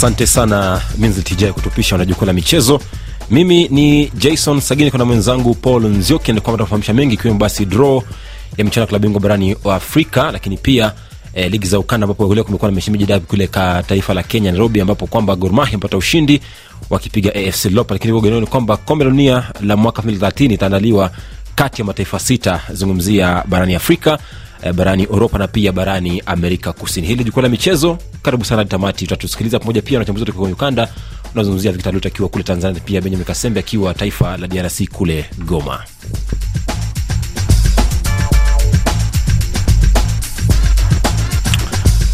asante sana minztj kutupisha na jukwaa la michezo. Mimi ni jason sagini kuna mwenzangu paul nzioki kwamba tunafahamisha mengi ikiwemo basi draw ya michano ya bingwa barani afrika lakini pia eh, ligi za ukanda ambapo leo kumekuwa na meshimiji dabi kule ka taifa la kenya nairobi ambapo kwamba gormahi amepata ushindi wakipiga afc lopa lakini ugenoni kwamba kombe la dunia la mwaka 2030 itaandaliwa kati ya mataifa sita zungumzia barani afrika eh, barani uropa na pia barani amerika kusini. Hili jukwaa la michezo. Karibu sana tamati tutatusikiliza pamoja. Pia na wachambuzi wetu kwenye ukanda unazungumzia victor akiwa kule tanzania pia benjamin kasembe akiwa taifa la drc kule goma.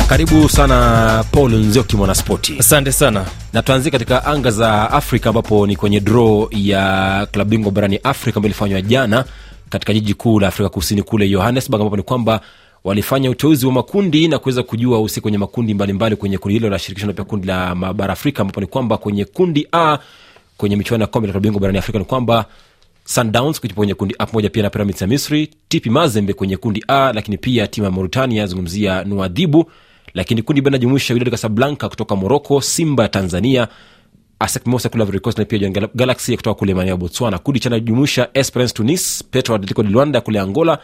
Karibu sana paul nzioki mwanaspoti. Asante sana. Na tuanzie katika anga za afrika ambapo ni kwenye draw ya klabu bingwa barani afrika ambayo ilifanywa jana katika jiji kuu la afrika kusini kule johannesburg ambapo ni kwamba walifanya uteuzi wa makundi na kuweza kujua usi kwenye makundi mbalimbali mbali kwenye kundi hilo la shirikisho na pia kundi la mabara afrika ambapo ni kwamba kwenye kundi a kwenye michuano ya kombe la klabu bingwa barani afrika ni kwamba sundowns kujipa kwenye kundi a pamoja pia na pyramids ya misri TP mazembe kwenye kundi a lakini pia timu ya mauritania zungumzia nuadhibu lakini kundi b najumuisha Wydad Casablanca kutoka Morocco, Simba ya Tanzania, ASEC Mimosa kule Ivory Coast na pia Jwaneng Galaxy kutoka kule maeneo ya Botswana. Kundi cha najumuisha Esperance Tunis, Petro Atletico de Luanda kule Angola,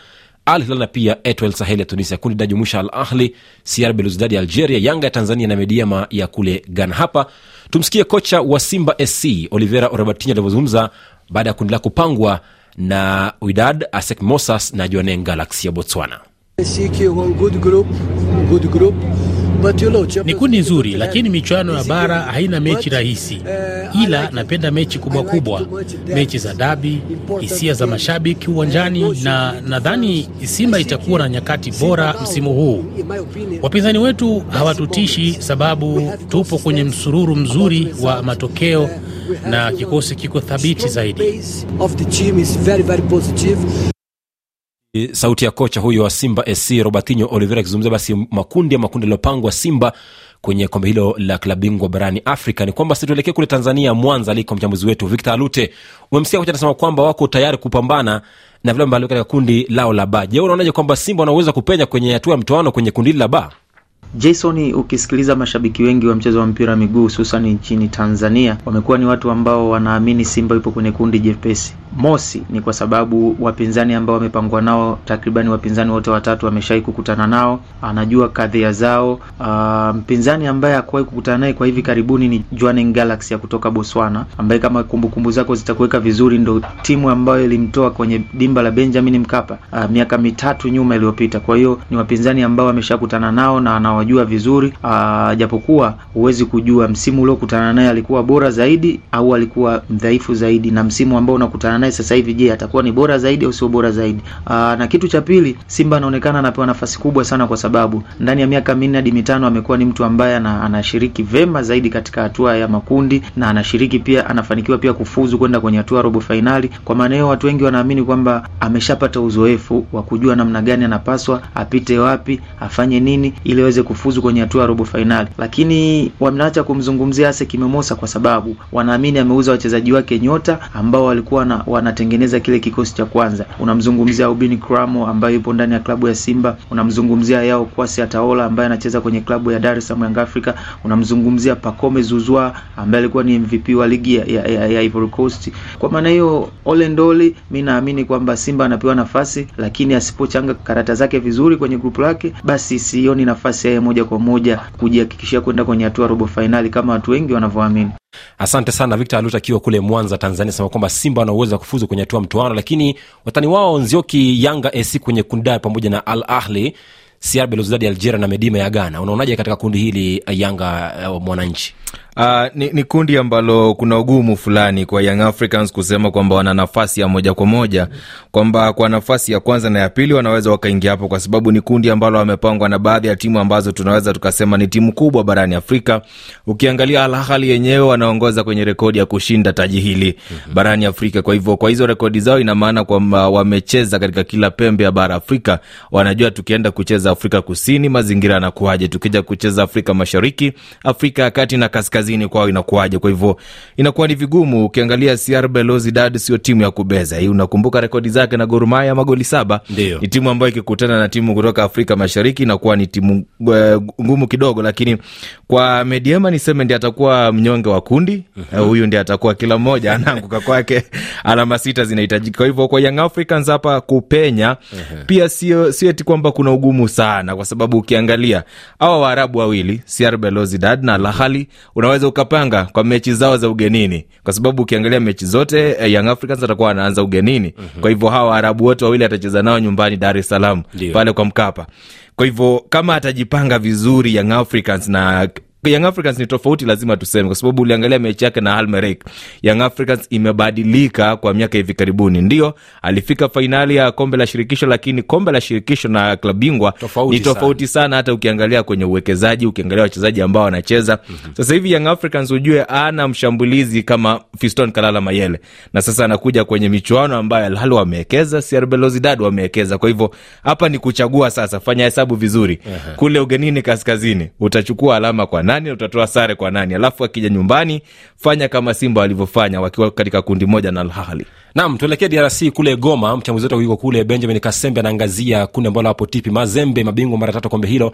Al Hilal na pia Etoile Sahel ya Tunisia. Kundi linajumuisha Al Ahli, CR Belouizdad ya Algeria, Yanga ya Tanzania na Mediama ya kule Ghana. Hapa tumsikie kocha wa Simba SC Olivera Orabatinho alivyozungumza baada ya kundi la kupangwa na Wydad, ASEC Mimosas na Jwaneng Galaxy ya Botswana. Ni kundi nzuri, lakini michuano ya bara haina mechi rahisi, ila napenda mechi kubwa kubwa, mechi za dabi, hisia za mashabiki uwanjani, na nadhani Simba itakuwa na nyakati bora msimu huu. Wapinzani wetu hawatutishi, sababu tupo kwenye msururu mzuri wa matokeo na kikosi kiko thabiti zaidi. Sauti ya kocha huyo wa simba sc robertinho olivera akizungumzia basi makundi ya makundi yaliyopangwa simba kwenye kombe hilo la klabu bingwa barani afrika. Ni kwamba situelekee kule tanzania mwanza aliko mchambuzi wetu victor alute. Umemsikia kocha anasema kwamba wako tayari kupambana na vile ambavyo katika kundi lao la ba je unaonaje kwamba simba wanaweza kupenya kwenye hatua ya mtoano kwenye kundi hili la ba Jason, ukisikiliza mashabiki wengi wa mchezo wa mpira wa miguu hususan nchini Tanzania wamekuwa ni watu ambao wanaamini Simba ipo kwenye kundi jepesi. Mosi ni kwa sababu wapinzani ambao wamepangwa nao, takribani wapinzani wote watatu wameshawahi kukutana nao, anajua kadhia zao. Uh, mpinzani ambaye hakuwahi kukutana naye kwa hivi karibuni ni Jwaneng Galaxy ya kutoka Botswana, ambaye kama kumbukumbu zako zitakuweka vizuri, ndo timu ambayo ilimtoa kwenye dimba la Benjamin Mkapa uh, miaka mitatu nyuma iliyopita. Kwa hiyo ni wapinzani ambao wameshakutana nao na anawajua vizuri uh, japokuwa huwezi kujua msimu uliokutana naye alikuwa bora zaidi au alikuwa mdhaifu zaidi, na msimu ambao unakutana naye sasa hivi, je, atakuwa ni bora zaidi au sio bora zaidi? Aa, na kitu cha pili, Simba anaonekana anapewa nafasi kubwa sana, kwa sababu ndani ya miaka minne hadi mitano amekuwa ni mtu ambaye ana, anashiriki vema zaidi katika hatua ya makundi na anashiriki pia, anafanikiwa pia kufuzu kwenda kwenye hatua robo fainali. Kwa maana hiyo, watu wengi wanaamini kwamba ameshapata uzoefu wa kujua namna gani anapaswa apite wapi, afanye nini ili aweze kufuzu kwenye hatua ya robo fainali, lakini wameacha kumzungumzia Ase Kimemosa kwa sababu wanaamini ameuza wachezaji wake nyota ambao walikuwa na wanatengeneza kile kikosi cha kwanza. Unamzungumzia Ubin Kramo ambaye yupo ndani ya klabu ya Simba, unamzungumzia Yao Kwasi Ataola ambaye anacheza kwenye klabu ya Dar es Salaam Young Africa, unamzungumzia Pacome Zuzwa ambaye alikuwa ni MVP wa ligi ya, ya, ya, ya Ivory Coast. Kwa maana hiyo, Ole Ndoli, mi naamini kwamba Simba anapewa nafasi, lakini asipochanga karata zake vizuri kwenye grupu lake, basi sioni nafasi yeye moja kwa moja kujihakikishia kwenda kwenye hatua robo fainali kama watu wengi wanavyoamini. Asante sana victor Aluta akiwa kule mwanza tanzania. Sema kwamba simba wana kufuzu kwenye hatua mtoano lakini watani wao nzioki yanga ac kwenye kundi pamoja na al ahli cr belouizdad ya algeria na medima ya ghana. Unaonaje katika kundi hili yanga uh, mwananchi Uh, ni, ni kundi ambalo kuna ugumu fulani kwa Young Africans kusema kwamba wana nafasi ya moja kwa moja, kwamba kwa nafasi ya kwanza na ya pili wanaweza wakaingia hapo, kwa sababu ni kundi ambalo wamepangwa na baadhi ya timu ambazo tunaweza tukasema ni timu kubwa barani Afrika. Ukiangalia Al Ahly yenyewe wanaongoza kwenye rekodi ya kushinda taji hili mm-hmm. barani Afrika. Kwa hivyo kwa hizo rekodi zao, ina maana kwamba wamecheza katika kila pembe ya bara Afrika. Wanajua tukienda kucheza Afrika Kusini mazingira yanakuwaje, tukija kucheza Afrika Mashariki, Afrika ya Kati na kaskazini kaskazini kwao inakuwaje? Kwa hivyo inakuwa ni vigumu. Ukiangalia CR Belouizdad sio timu ya kubeza. Hii unakumbuka rekodi zake na Gor Mahia magoli saba? Ndio. ni timu ambayo ikikutana na timu kutoka Afrika Mashariki inakuwa ni timu eh, ngumu kidogo lakini kwa mediema niseme ndi atakuwa mnyonge wa kundi. Eh, huyu ndi atakuwa kila mmoja anaanguka kwake. Alama sita zinahitajika kwa hivyo kwa young africans hapa kupenya pia sio sio eti kwamba kuna ugumu sana kwa sababu ukiangalia hawa waarabu wawili CR Belouizdad na Al Ahly unaweza ukapanga kwa mechi zao za ugenini. Kwa sababu ukiangalia mechi zote eh, young africans atakuwa anaanza ugenini. Kwa hivyo hawa waarabu wote wawili atacheza nao nyumbani dar es salaam pale kwa mkapa kwa hivyo kama atajipanga vizuri young africans na Young Africans ni tofauti, lazima tuseme, kwa sababu uliangalia mechi yake na Al. Young Africans imebadilika kwa miaka hivi karibuni. Ndio alifika fainali ya kombe la shirikisho, lakini kombe la shirikisho na klabu bingwa Tofauti ni tofauti sana. hata ukiangalia kwenye uwekezaji, ukiangalia wachezaji ambao wanacheza sasa hivi. Young Africans ujue ana mshambulizi kama Fiston Kalala Mayele, na sasa anakuja kwenye michuano ambayo Al Ahly wamewekeza, CR Belouizdad wamewekeza. Kwa hivyo hapa ni kuchagua sasa, fanya hesabu vizuri. Kule ugenini kaskazini utachukua alama kwa nani na utatoa sare kwa nani, alafu akija nyumbani fanya kama Simba walivyofanya wakiwa katika kundi moja na Al nam tuelekee drc kule goma. Mchambuzi wetu yuko kule benjamin kasembe anaangazia kundi ambalo hapo tipi mazembe mabingwa mara tatu kombe hilo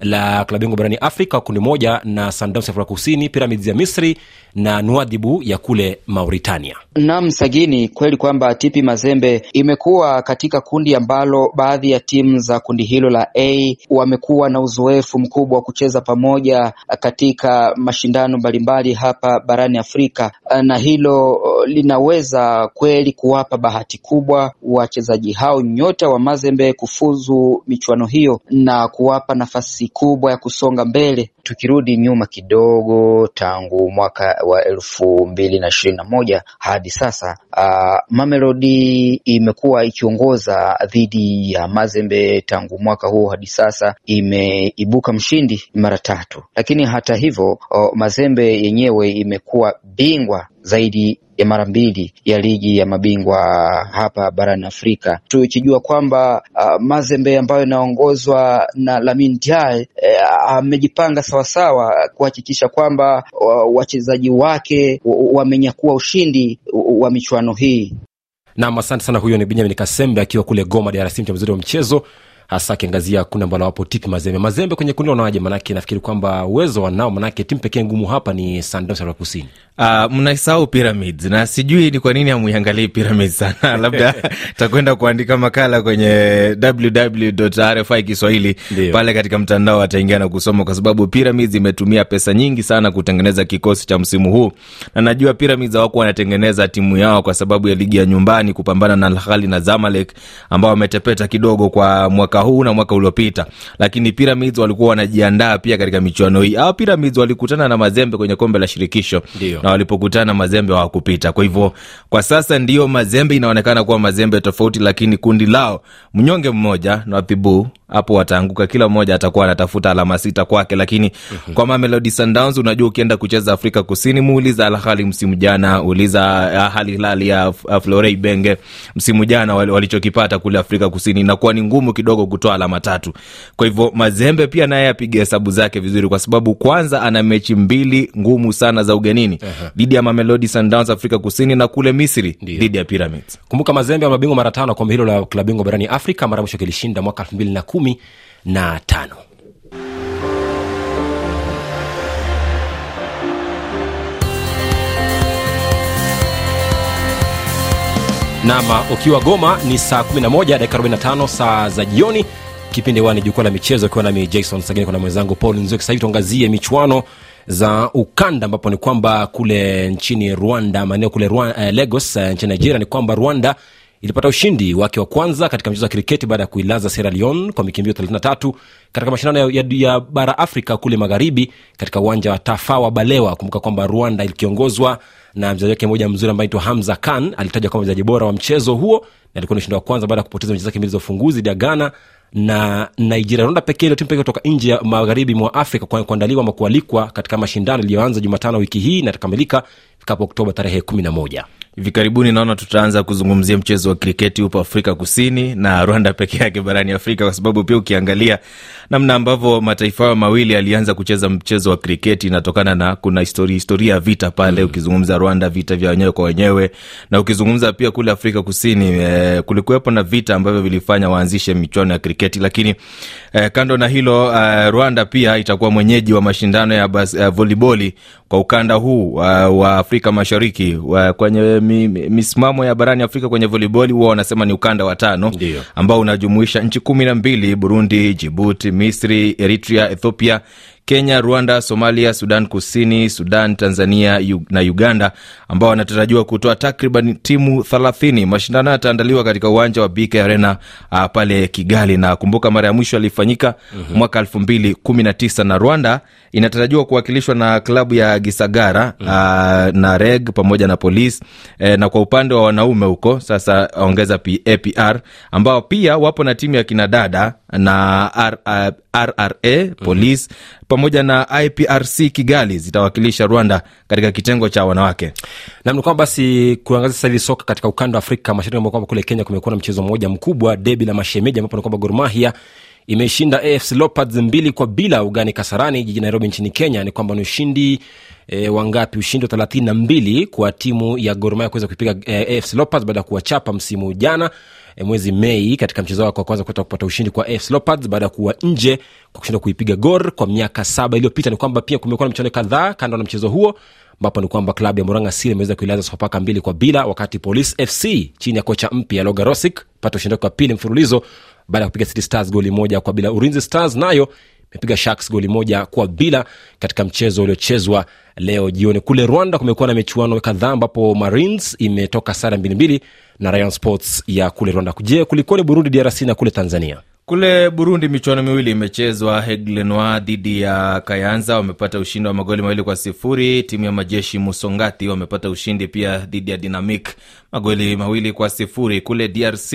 la klabu bingwa barani afrika kundi moja na sundowns afrika kusini pyramids ya misri na nuadhibu ya kule mauritania. Nam Sagini, kweli kwamba tipi Mazembe imekuwa katika kundi ambalo baadhi ya timu za kundi hilo la A wamekuwa na uzoefu mkubwa wa kucheza pamoja katika mashindano mbalimbali hapa barani Afrika, na hilo linaweza kweli kuwapa bahati kubwa wachezaji hao nyota wa Mazembe kufuzu michuano hiyo na kuwapa nafasi kubwa ya kusonga mbele. Tukirudi nyuma kidogo, tangu mwaka wa elfu mbili na ishirini na moja hadi sasa uh, Mamelodi imekuwa ikiongoza dhidi ya Mazembe tangu mwaka huo hadi sasa, imeibuka mshindi mara tatu, lakini hata hivyo uh, Mazembe yenyewe imekuwa bingwa zaidi ya mara mbili ya ligi ya mabingwa hapa barani Afrika, tukijua kwamba uh, Mazembe ambayo inaongozwa na Lamine Diaye eh, amejipanga sawasawa kuhakikisha kwamba uh, wachezaji wake wamenyakua ushindi wa michuano hii. nam asante sana huyo ni benjamin kasembe akiwa kule goma drc mchambuzi wa mchezo hasa akiangazia kundi ambalo wapo tipi mazembe. Mazembe kwenye kundi wanawaje manake nafikiri kwamba uwezo wanao manake timu pekee ngumu hapa ni sundowns ya kusini. Uh, mnasahau pyramids na sijui ni kwa nini hamuiangalii pyramids sana. Labda takwenda kuandika makala kwenye www.rfi kiswahili pale katika mtandao ataingia na kusoma kwa sababu pyramids imetumia pesa nyingi sana kutengeneza kikosi cha msimu huu. Na najua pyramids hawakuwa wanatengeneza timu yao kwa sababu ya ligi ya nyumbani kupambana na Al Ahly na zamalek ambao wametepeta kidogo kwa mwaka huu na mwaka uliopita. Lakini pyramids walikuwa wanajiandaa pia katika michuano hii. Hawa pyramids walikutana na mazembe kwenye kombe la shirikisho Dio. na walipokutana mazembe hawakupita. Kwa hivyo kwa sasa ndio mazembe inaonekana kuwa mazembe tofauti lakini kundi lao mnyonge mmoja nathibu hapo wataanguka. Kila mmoja atakuwa anatafuta alama sita kwake. Lakini mm-hmm. kwa Mamelodi Sundowns unajua ukienda kucheza Afrika Kusini muuliza Al Ahly msimu jana uliza Al Hilal ya Florent Ibenge msimu jana walichokipata kule Afrika Kusini. Inakuwa ni ngumu kidogo kutoa alama tatu. Kwa hivyo Mazembe pia naye apige hesabu zake vizuri kwa sababu kwanza ana mechi mbili ngumu sana za ugenini dhidi ya Mamelodi Sundowns Afrika Kusini na kule Misri dhidi ya Pyramids. Kumbuka mazembe ya mabingwa mara tano kombe hilo la klabu bingwa barani afrika mara mwisho kilishinda mwaka elfu mbili na kumi na tano nama ukiwa goma ni saa 11 dakika 45 saa za jioni. Kipindi wani jukwaa la michezo ikiwa nami jason sagini kuna mwenzangu paul nzioki. Sahivi tuangazie michuano za ukanda ambapo ni kwamba kule nchini rwanda maeneo kule rwanda, eh, lagos eh, nchini nigeria ni kwamba rwanda ilipata ushindi wake wa kwanza katika mchezo wa kriketi baada ya kuilaza Sierra Leone kwa mikimbio 33 katika mashindano ya, ya, bara Afrika kule magharibi katika uwanja wa Tafawa Balewa. Kumbuka kwamba Rwanda ilikiongozwa na mchezaji wake mmoja mzuri ambaye anaitwa Hamza Khan alitajwa kama mchezaji bora wa mchezo huo, na alikuwa ni ushindi wa kwanza baada ya kupoteza mechi zake mbili za ufunguzi dhidi ya Ghana na Nigeria. Rwanda pekee ndio timu pekee kutoka nje ya magharibi mwa Afrika kuandaliwa ama kualikwa katika mashindano iliyoanza Jumatano wiki hii na itakamilika ifikapo Oktoba tarehe kumi na moja. Hivi karibuni naona tutaanza kuzungumzia mchezo wa kriketi hupo afrika kusini na rwanda peke yake barani afrika kwa sababu pia ukiangalia namna ambavyo mataifa hayo mawili alianza kucheza mchezo wa kriketi inatokana na kuna histori, historia ya vita pale mm. ukizungumza rwanda vita vya wenyewe kwa wenyewe na ukizungumza pia kule afrika kusini eh, kulikuwepo na vita ambavyo vilifanya waanzishe michuano ya kriketi lakini eh, kando na hilo eh, rwanda pia itakuwa mwenyeji wa mashindano ya bas, eh, voliboli kwa ukanda huu wa, wa afrika mashariki wa, kwenye mi, mi, misimamo ya barani afrika kwenye voliboli huwa wanasema ni ukanda wa tano ambao unajumuisha nchi kumi na mbili burundi jibuti misri eritrea ethiopia kenya rwanda somalia sudan kusini sudan tanzania na uganda ambao wanatarajiwa kutoa takriban timu 30 mashindano yataandaliwa katika uwanja wa bk arena uh, pale kigali na kumbuka mara ya mwisho alifanyika mm-hmm. mwaka 219 na rwanda inatarajiwa kuwakilishwa na klabu ya gisagara mm. uh, na reg pamoja na Polisi e, na kwa upande wa wanaume huko sasa ongeza apr ambao pia wapo na timu ya kinadada na rra Polisi mm-hmm. Pamoja na iprc kigali zitawakilisha rwanda katika kitengo cha wanawake. Nam ni kwamba basi kuangazia sasa hivi soka katika ukanda wa afrika mashariki kwamba kule kenya kumekuwa na mchezo mmoja mkubwa debi la mashemeji ambapo ni kwamba gormahia imeshinda afc leopards mbili kwa bila ugani kasarani jijini nairobi nchini kenya. Ni kwamba ni ushindi E, wangapi? Ushindi wa thelathini na mbili kwa timu ya gormaya kuweza kuipiga e, afc leopards baada ya kuwachapa msimu jana e, mwezi mei katika mchezo wake wa kwanza kuweza kupata ushindi kwa afc leopards baada ya kuwa nje kwa kushindwa kuipiga gor kwa miaka saba iliyopita. Ni kwamba pia kumekuwa na michuano kadhaa kando na mchezo huo ambapo ni kwamba klabu ya Murang'a siri imeweza kuilaza sofapaka mbili kwa bila wakati police fc chini ya kocha mpya loga pata ushindi wake wa pili mfululizo baada ya kupiga city stars goli moja kwa bila. Urinzi stars nayo imepiga sharks goli moja kwa bila katika mchezo uliochezwa leo jioni. Kule rwanda kumekuwa na michuano kadhaa ambapo marines imetoka sare mbili mbili na rayon sports ya kule rwanda. Je kulikoni burundi drc na kule tanzania? Kule burundi michuano miwili imechezwa. Heglenoa dhidi ya kayanza wamepata ushindi wa magoli mawili kwa sifuri. Timu ya majeshi musongati wamepata ushindi pia dhidi ya dynamic magoli mawili kwa sifuri kule drc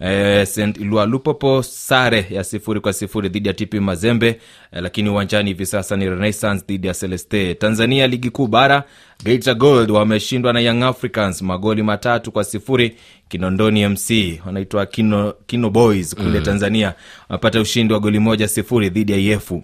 eh, st ilua lupopo sare ya sifuri kwa sifuri dhidi ya tp mazembe eh, lakini uwanjani hivi sasa ni renaissance dhidi ya celeste. Tanzania ligi kuu bara geita gold wameshindwa na young africans magoli matatu kwa sifuri kinondoni mc wanaitwa kino, kino boys kule mm. tanzania. Wamepata ushindi wa goli moja sifuri dhidi ya yefu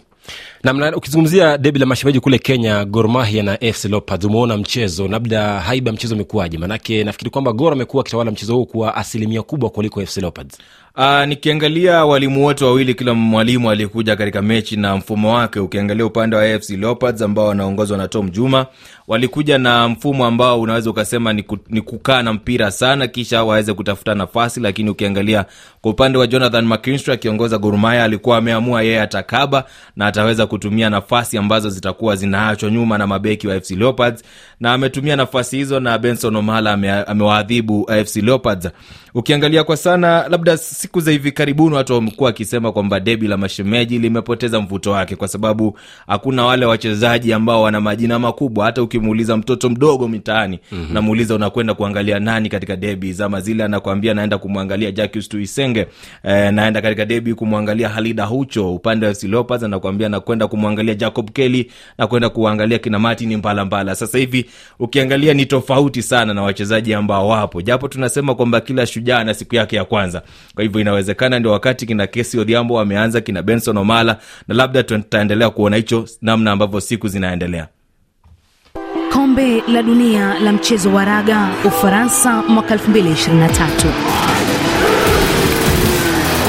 namna ukizungumzia debi la mashemeji kule kenya gormahia na fc leopards umeona mchezo labda haiba mchezo umekuwaje? manake nafikiri kwamba gor amekuwa akitawala mchezo huu kwa asilimia kubwa kuliko fc leopards Uh, nikiangalia walimu wote wawili kila mwalimu aliyekuja katika mechi na mfumo wake ukiangalia upande wa afc leopards ambao wanaongozwa na tom juma walikuja na mfumo ambao unaweza ukasema ni, ku, ni kukaa na mpira sana kisha waweze kutafuta nafasi lakini ukiangalia kwa upande wa jonathan mckinstry akiongoza gurumaya alikuwa ameamua yeye atakaba na ataweza kutumia nafasi ambazo zitakuwa zinaachwa nyuma na mabeki wa fc leopards na ametumia nafasi hizo na benson omala ame, amewaadhibu fc leopards ukiangalia kwa sana labda siku za hivi karibuni watu wamekuwa wakisema kwamba debi la mashemeji limepoteza mvuto wake kwa sababu hakuna wale wachezaji ambao wana majina makubwa hata ukimuuliza mtoto mdogo mitaani mm-hmm. namuuliza unakwenda kuangalia nani katika debi zama zile anakwambia naenda kumwangalia Jacques tuisenge eh, naenda katika debi kumwangalia halida hucho upande wa FC Leopards, anakwambia nakwenda kumwangalia jacob kelly nakwenda kuangalia kina martin mbalambala sasa hivi ukiangalia ni tofauti sana na wachezaji ambao wapo. Japo tunasema kwamba kila shujaa na siku yake ya kwanza. Kwa hivyo inawezekana ndio wakati kina kesi odhiambo wameanza kina benson omala na labda tutaendelea kuona hicho namna ambavyo siku zinaendelea. Kombe la dunia la mchezo wa raga Ufaransa mwaka 2023.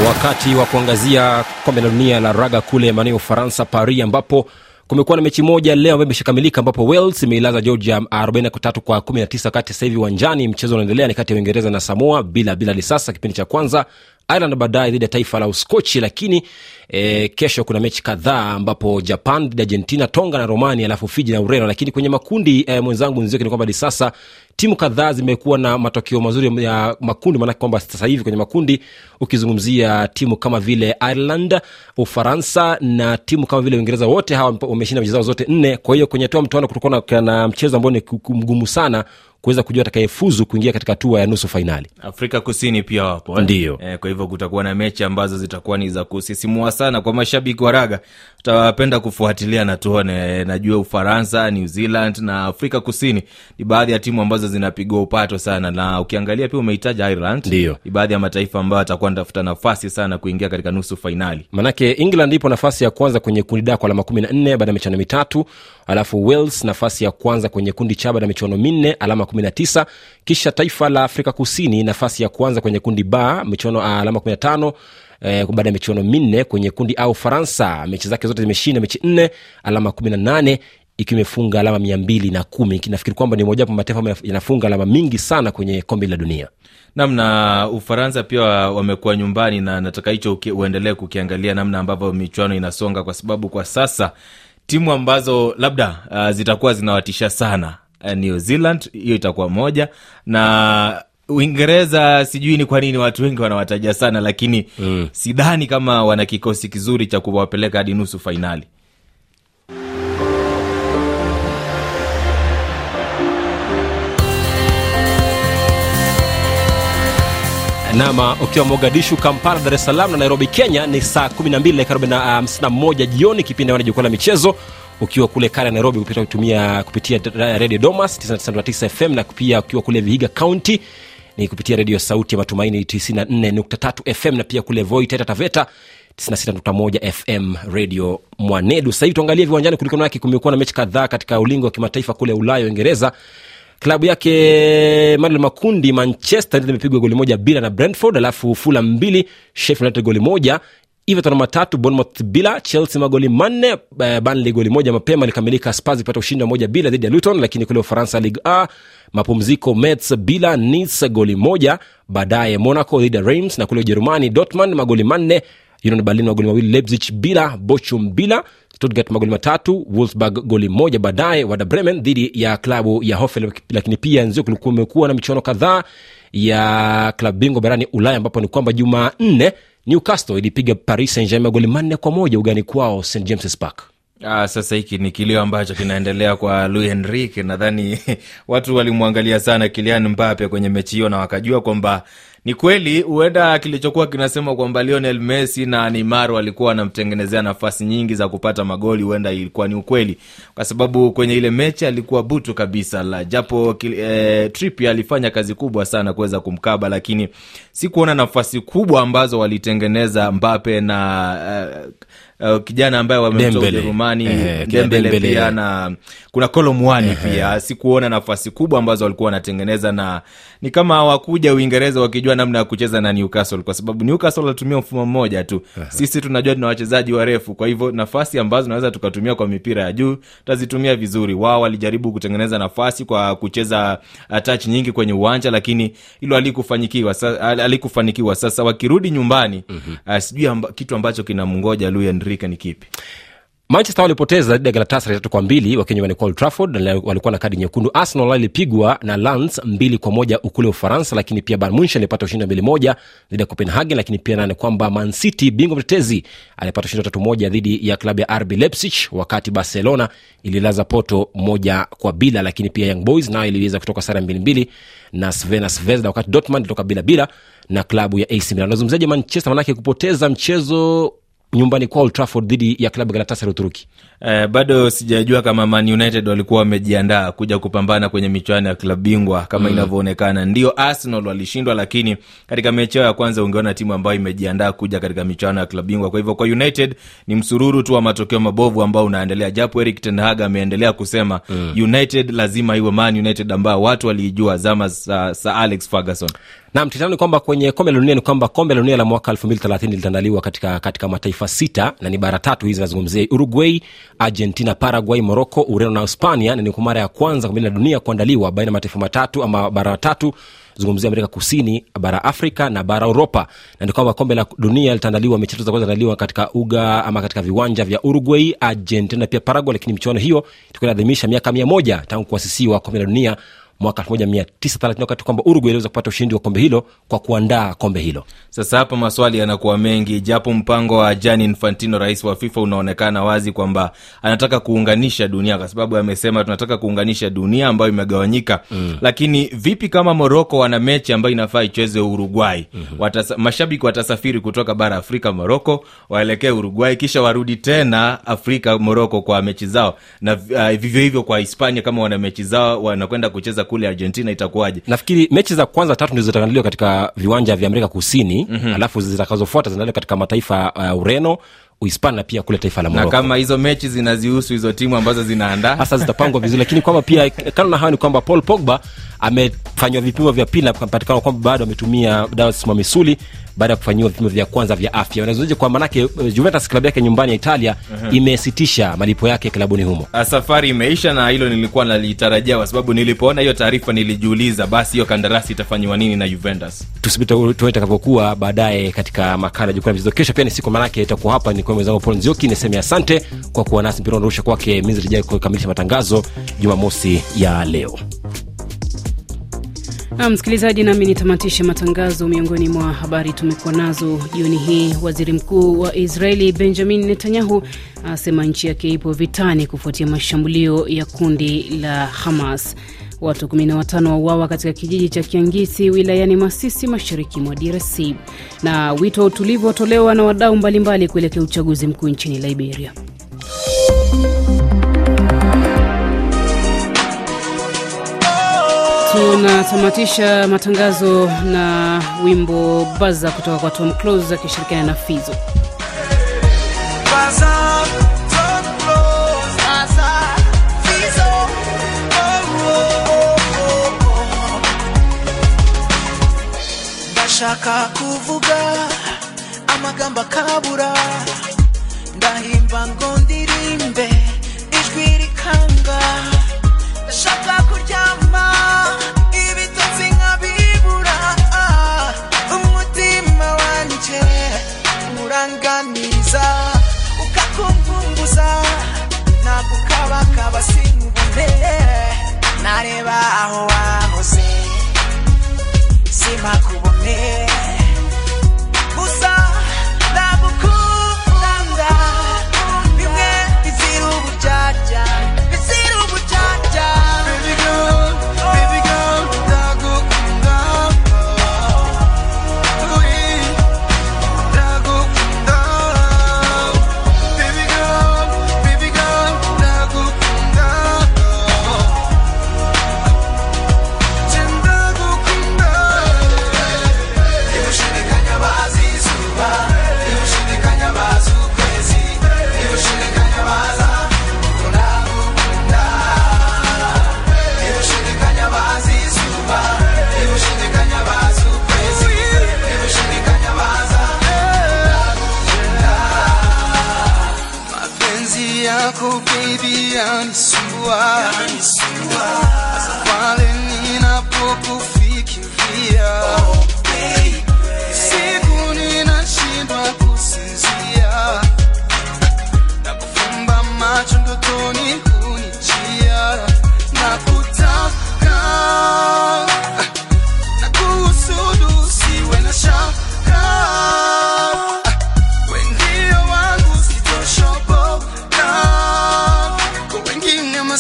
Wakati wa kuangazia kombe la dunia la raga kule maeneo ufaransa paris ambapo kumekuwa na mechi moja leo ambayo imeshakamilika ambapo wales imeilaza georgia 43 kwa 19 wakati sasa hivi uwanjani. Mchezo unaendelea ni kati ya uingereza na samoa bila bila lisasa. Kipindi cha kwanza ireland baadaye dhidi ya taifa la uskochi lakini e, kesho kuna mechi kadhaa ambapo japan dhidi ya argentina tonga na romania alafu fiji na ureno. Lakini kwenye makundi e, mwenzangu nzioke ni kwamba hadi sasa timu kadhaa zimekuwa na matokeo mazuri ya makundi maanake kwamba sasa hivi kwenye makundi ukizungumzia timu kama vile ireland ufaransa na timu kama vile uingereza wote hawa wameshinda mechi zao zote nne. Kwa hiyo kwenye toa mtoano kutakuwa na- na mchezo ambao ni mgumu sana kuweza kujua atakayefuzu kuingia katika hatua ya nusu fainali afrika kusini pia wapo eh? Ndio. Eh, kwa hivyo kutakuwa na mechi ambazo zitakuwa ni za kusisimua sana kwa mashabiki wa raga. Tutapenda kufuatilia na tuone eh, najua ufaransa new zealand na afrika kusini ni baadhi ya timu ambazo zinapigwa upato sana. Na ukiangalia pia umehitaja ireland. Ndio. Ni baadhi ya mataifa ambayo atakuwa anatafuta nafasi sana kuingia katika nusu fainali manake england ipo nafasi ya kwanza kwenye kundi da kwa alama kumi na nne baada ya michano mitatu alafu wales nafasi ya kwanza kwenye kundi cha baada ya michuano minne alama kumi na tisa kisha taifa la afrika kusini nafasi ya kwanza kwenye kundi ba michuano alama kumi na tano Eh, baada ya michuano minne kwenye kundi a ufaransa. Mechi zake zote zimeshinda mechi nne alama kumi na nane ikiwa imefunga alama mia mbili na kumi. Nafikiri kwamba ni mojawapo mataifa yanafunga alama mingi sana kwenye kombe la dunia. Namna ufaransa pia wamekuwa nyumbani na nataka hicho uendelee kukiangalia namna ambavyo michuano inasonga kwa sababu kwa sasa timu ambazo labda uh, zitakuwa zinawatisha sana new zealand hiyo itakuwa moja na uingereza sijui ni kwa nini watu wengi wanawataja sana lakini mm. sidhani kama wana kikosi kizuri cha kuwapeleka hadi nusu fainali nama ukiwa mogadishu kampala dar es salaam na nairobi kenya ni saa 12 dakika 51 jioni kipindi wana jukwaa la michezo. Ukiwa kule kale nairobi kupitia, kutumia, kupitia redio domas 99 fm na pia ukiwa kule vihiga county ni kupitia redio sauti ya matumaini 94.3 fm na pia kule voi teta taveta 96.1 fm radio mwanedu. Sasa hivi tuangalie viwanjani kuliko kumekuwa na mechi kadhaa katika ulingo wa kimataifa kule ulaya uingereza klabu yake manuel makundi manchester imepigwa goli moja bila na brentford alafu fula mbili sheffield goli moja everton matatu bournemouth bila chelsea magoli manne uh, banley goli moja mapema ilikamilika spurs ipata ushindi wa moja bila dhidi ya luton lakini kule ufaransa ligue a mapumziko mets bila nice goli moja baadaye monaco dhidi ya reims na kule ujerumani dortmund magoli manne union berlin magoli mawili leipzig bila bochum bila stuttgart magoli matatu wolfsburg goli moja baadaye wada bremen dhidi ya klabu ya hofel lakini pia nzio kumekuwa na michuano kadhaa ya klabu bingwa barani ulaya ambapo ni kwamba jumanne newcastle ilipiga paris saint germain magoli manne kwa moja ugani kwao st james park Ah, sasa hiki ni kilio ambacho kinaendelea kwa Luis Enrique. Nadhani watu walimwangalia sana Kylian Mbappe kwenye mechi hiyo na wakajua kwamba ni kweli huenda kilichokuwa kinasema kwamba Lionel Messi na Neymar walikuwa wanamtengenezea nafasi nyingi za kupata magoli, huenda ilikuwa ni ukweli, kwa sababu kwenye ile mechi alikuwa butu kabisa la japo eh, Trippier alifanya kazi kubwa sana kuweza kumkaba, lakini si kuona nafasi kubwa ambazo walitengeneza Mbappe na eh, uh, kijana ambaye wamemtoa. Ujerumani Eh, Dembele Dembele. pia na kuna Kolomwani pia sikuona nafasi kubwa ambazo walikuwa wanatengeneza, na ni kama hawakuja Uingereza wakijua namna ya kucheza na Newcastle, kwa sababu Newcastle walitumia mfumo mmoja tu. Sisi tunajua tuna wachezaji warefu, kwa hivyo nafasi ambazo tunaweza tukatumia kwa mipira ya juu tutazitumia vizuri. Wao walijaribu kutengeneza nafasi kwa kucheza uh, touch nyingi kwenye uwanja, lakini hilo alikufanikiwa. Alikufanikiwa. Sasa wakirudi nyumbani uh, sijui amba, kitu ambacho kinamngoja Luis Enrique ni kipi? Manchester walipoteza dhidi ya galatasaray tatu kwa mbili wakiwa nyumbani kwa walikuwa na kadi nyekundu. Arsenal alipigwa na lans mbili kwa moja ukule ufaransa lakini pia bayern munchen alipata ushindi wa mbili moja dhidi ya copenhagen lakini pia nane kwamba man city bingwa mtetezi alipata ushindi wa tatu moja dhidi ya klabu ya rb leipzig wakati barcelona ililaza poto moja kwa bila lakini pia young boys nayo iliweza kutoka sare mbili na svena svezda wakati dortmund ilitoka bila bila na klabu ya ac milan. Nazungumziaje manchester? Manake kupoteza mchezo nyumbani kwa Old Trafford dhidi ya klabu ya Galatasaray Uturuki. Eh, bado sijajua kama Man United walikuwa wamejiandaa kuja kupambana kwenye michuano ya klabu bingwa kama mm. inavyoonekana. Ndio Arsenal walishindwa, lakini katika mechi yao ya kwanza ungeona timu ambayo imejiandaa kuja katika michuano ya klabu bingwa. Kwa hivyo kwa United ni msururu tu wa matokeo mabovu ambao unaendelea, japo Erik ten Hag ameendelea kusema mm. United lazima iwe Man United ambao watu waliijua zama za, za Alex Ferguson. Naam, ni kwamba kwenye kombe la dunia ni kwamba kombe la dunia la mwaka 2030 litaandaliwa katika, katika mataifa sita na ni bara tatu hizi nazungumzia Uruguay, Argentina, Paraguay, Morocco, Ureno na Hispania, na ni kwa mara ya kwanza kombe la dunia kuandaliwa baina ya mataifa matatu ama bara tatu zungumzia Amerika Kusini, bara Afrika na bara Uropa, na ni kwamba kombe la dunia litaandaliwa, mechi tatu za kwanza zitaandaliwa katika uga ama katika viwanja vya Uruguay, Argentina pia Paraguay, lakini michuano hiyo itakuwa inaadhimisha miaka mia moja tangu kuasisiwa kombe la dunia mwaka 1930 wakati kwamba Uruguay iliweza kupata ushindi wa kombe hilo kwa kuandaa kombe hilo. Sasa hapa maswali yanakuwa mengi, japo mpango wa Gianni Infantino, rais wa FIFA, unaonekana wazi kwamba anataka kuunganisha dunia, kwa sababu amesema tunataka kuunganisha dunia ambayo imegawanyika mm. Lakini vipi kama Moroko wana mechi ambayo inafaa icheze Uruguay? mm-hmm. Watasa, mashabiki watasafiri kutoka bara Afrika Moroko waelekee Uruguay, kisha warudi tena Afrika Moroko kwa mechi zao, na uh, vivyo hivyo kwa Hispania kama wana mechi zao wanakwenda kucheza kule argentina itakuwaje? Nafikiri mechi za kwanza tatu ndizo zitaandaliwa katika viwanja vya amerika kusini mm-hmm. alafu zitakazofuata zinaandaliwa katika mataifa ya uh, ureno uhispania na pia kule taifa la na kama hizo mechi zinazihusu hizo timu ambazo zinaandaa. Hasa zitapangwa vizuri lakini kwamba pia kando na hayo ni kwamba paul pogba amefanywa vipimo vya pili na kupatikana kwamba bado ametumia dawa zisimama misuli baada ya kufanyiwa vipimo vya kwanza vya afya. Unazoje kwa manake eh, juventus klabu yake nyumbani ya italia uh-huh. imesitisha malipo yake klabuni humo. Ah, safari imeisha na hilo nilikuwa nalitarajia kwa sababu nilipoona hiyo taarifa nilijiuliza basi hiyo kandarasi itafanyiwa nini na juventus? Tusubiri tuone itakavyokuwa baadaye katika makala ya jukwaa la michezo. Kesho pia ni siku manake itakuwa hapa. Ni kwa mwenzangu paul nzioki niseme asante kwa kuwa nasi. Mpira unarusha kwake mizrijai kukamilisha matangazo jumamosi ya leo Na msikilizaji, nami nitamatishe matangazo. Miongoni mwa habari tumekuwa nazo jioni hii, waziri mkuu wa Israeli Benjamin Netanyahu asema nchi yake ipo vitani kufuatia mashambulio ya kundi la Hamas. Watu 15 wauawa katika kijiji cha Kiangisi wilayani Masisi, mashariki mwa DRC. Na wito wa utulivu watolewa na wadau mbalimbali kuelekea uchaguzi mkuu nchini Liberia. Tunatamatisha matangazo na wimbo baza kutoka kwa Tom Close akishirikiana na Fizo. ndashaka kuvuga amagambo akabura ndahimba ngo yani suwa yani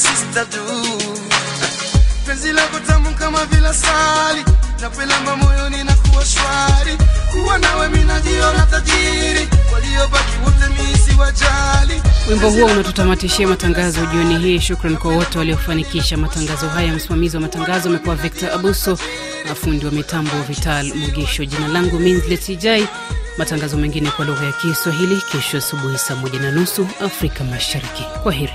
wengine masista penzi lako tamu kama vile sali napelamba moyoni na kuwa shwari kuwa nawe minajiona tajiri waliobaki wote misi wajali Wimbo huo unatutamatishia matangazo jioni hii. Shukran kwa wote waliofanikisha matangazo haya. Msimamizi wa matangazo amekuwa Victor Abuso na fundi wa mitambo Vital Mugisho. Jina langu Minslet Ijai. Matangazo mengine kwa lugha ya Kiswahili kesho asubuhi saa moja na nusu Afrika Mashariki. Kwa heri.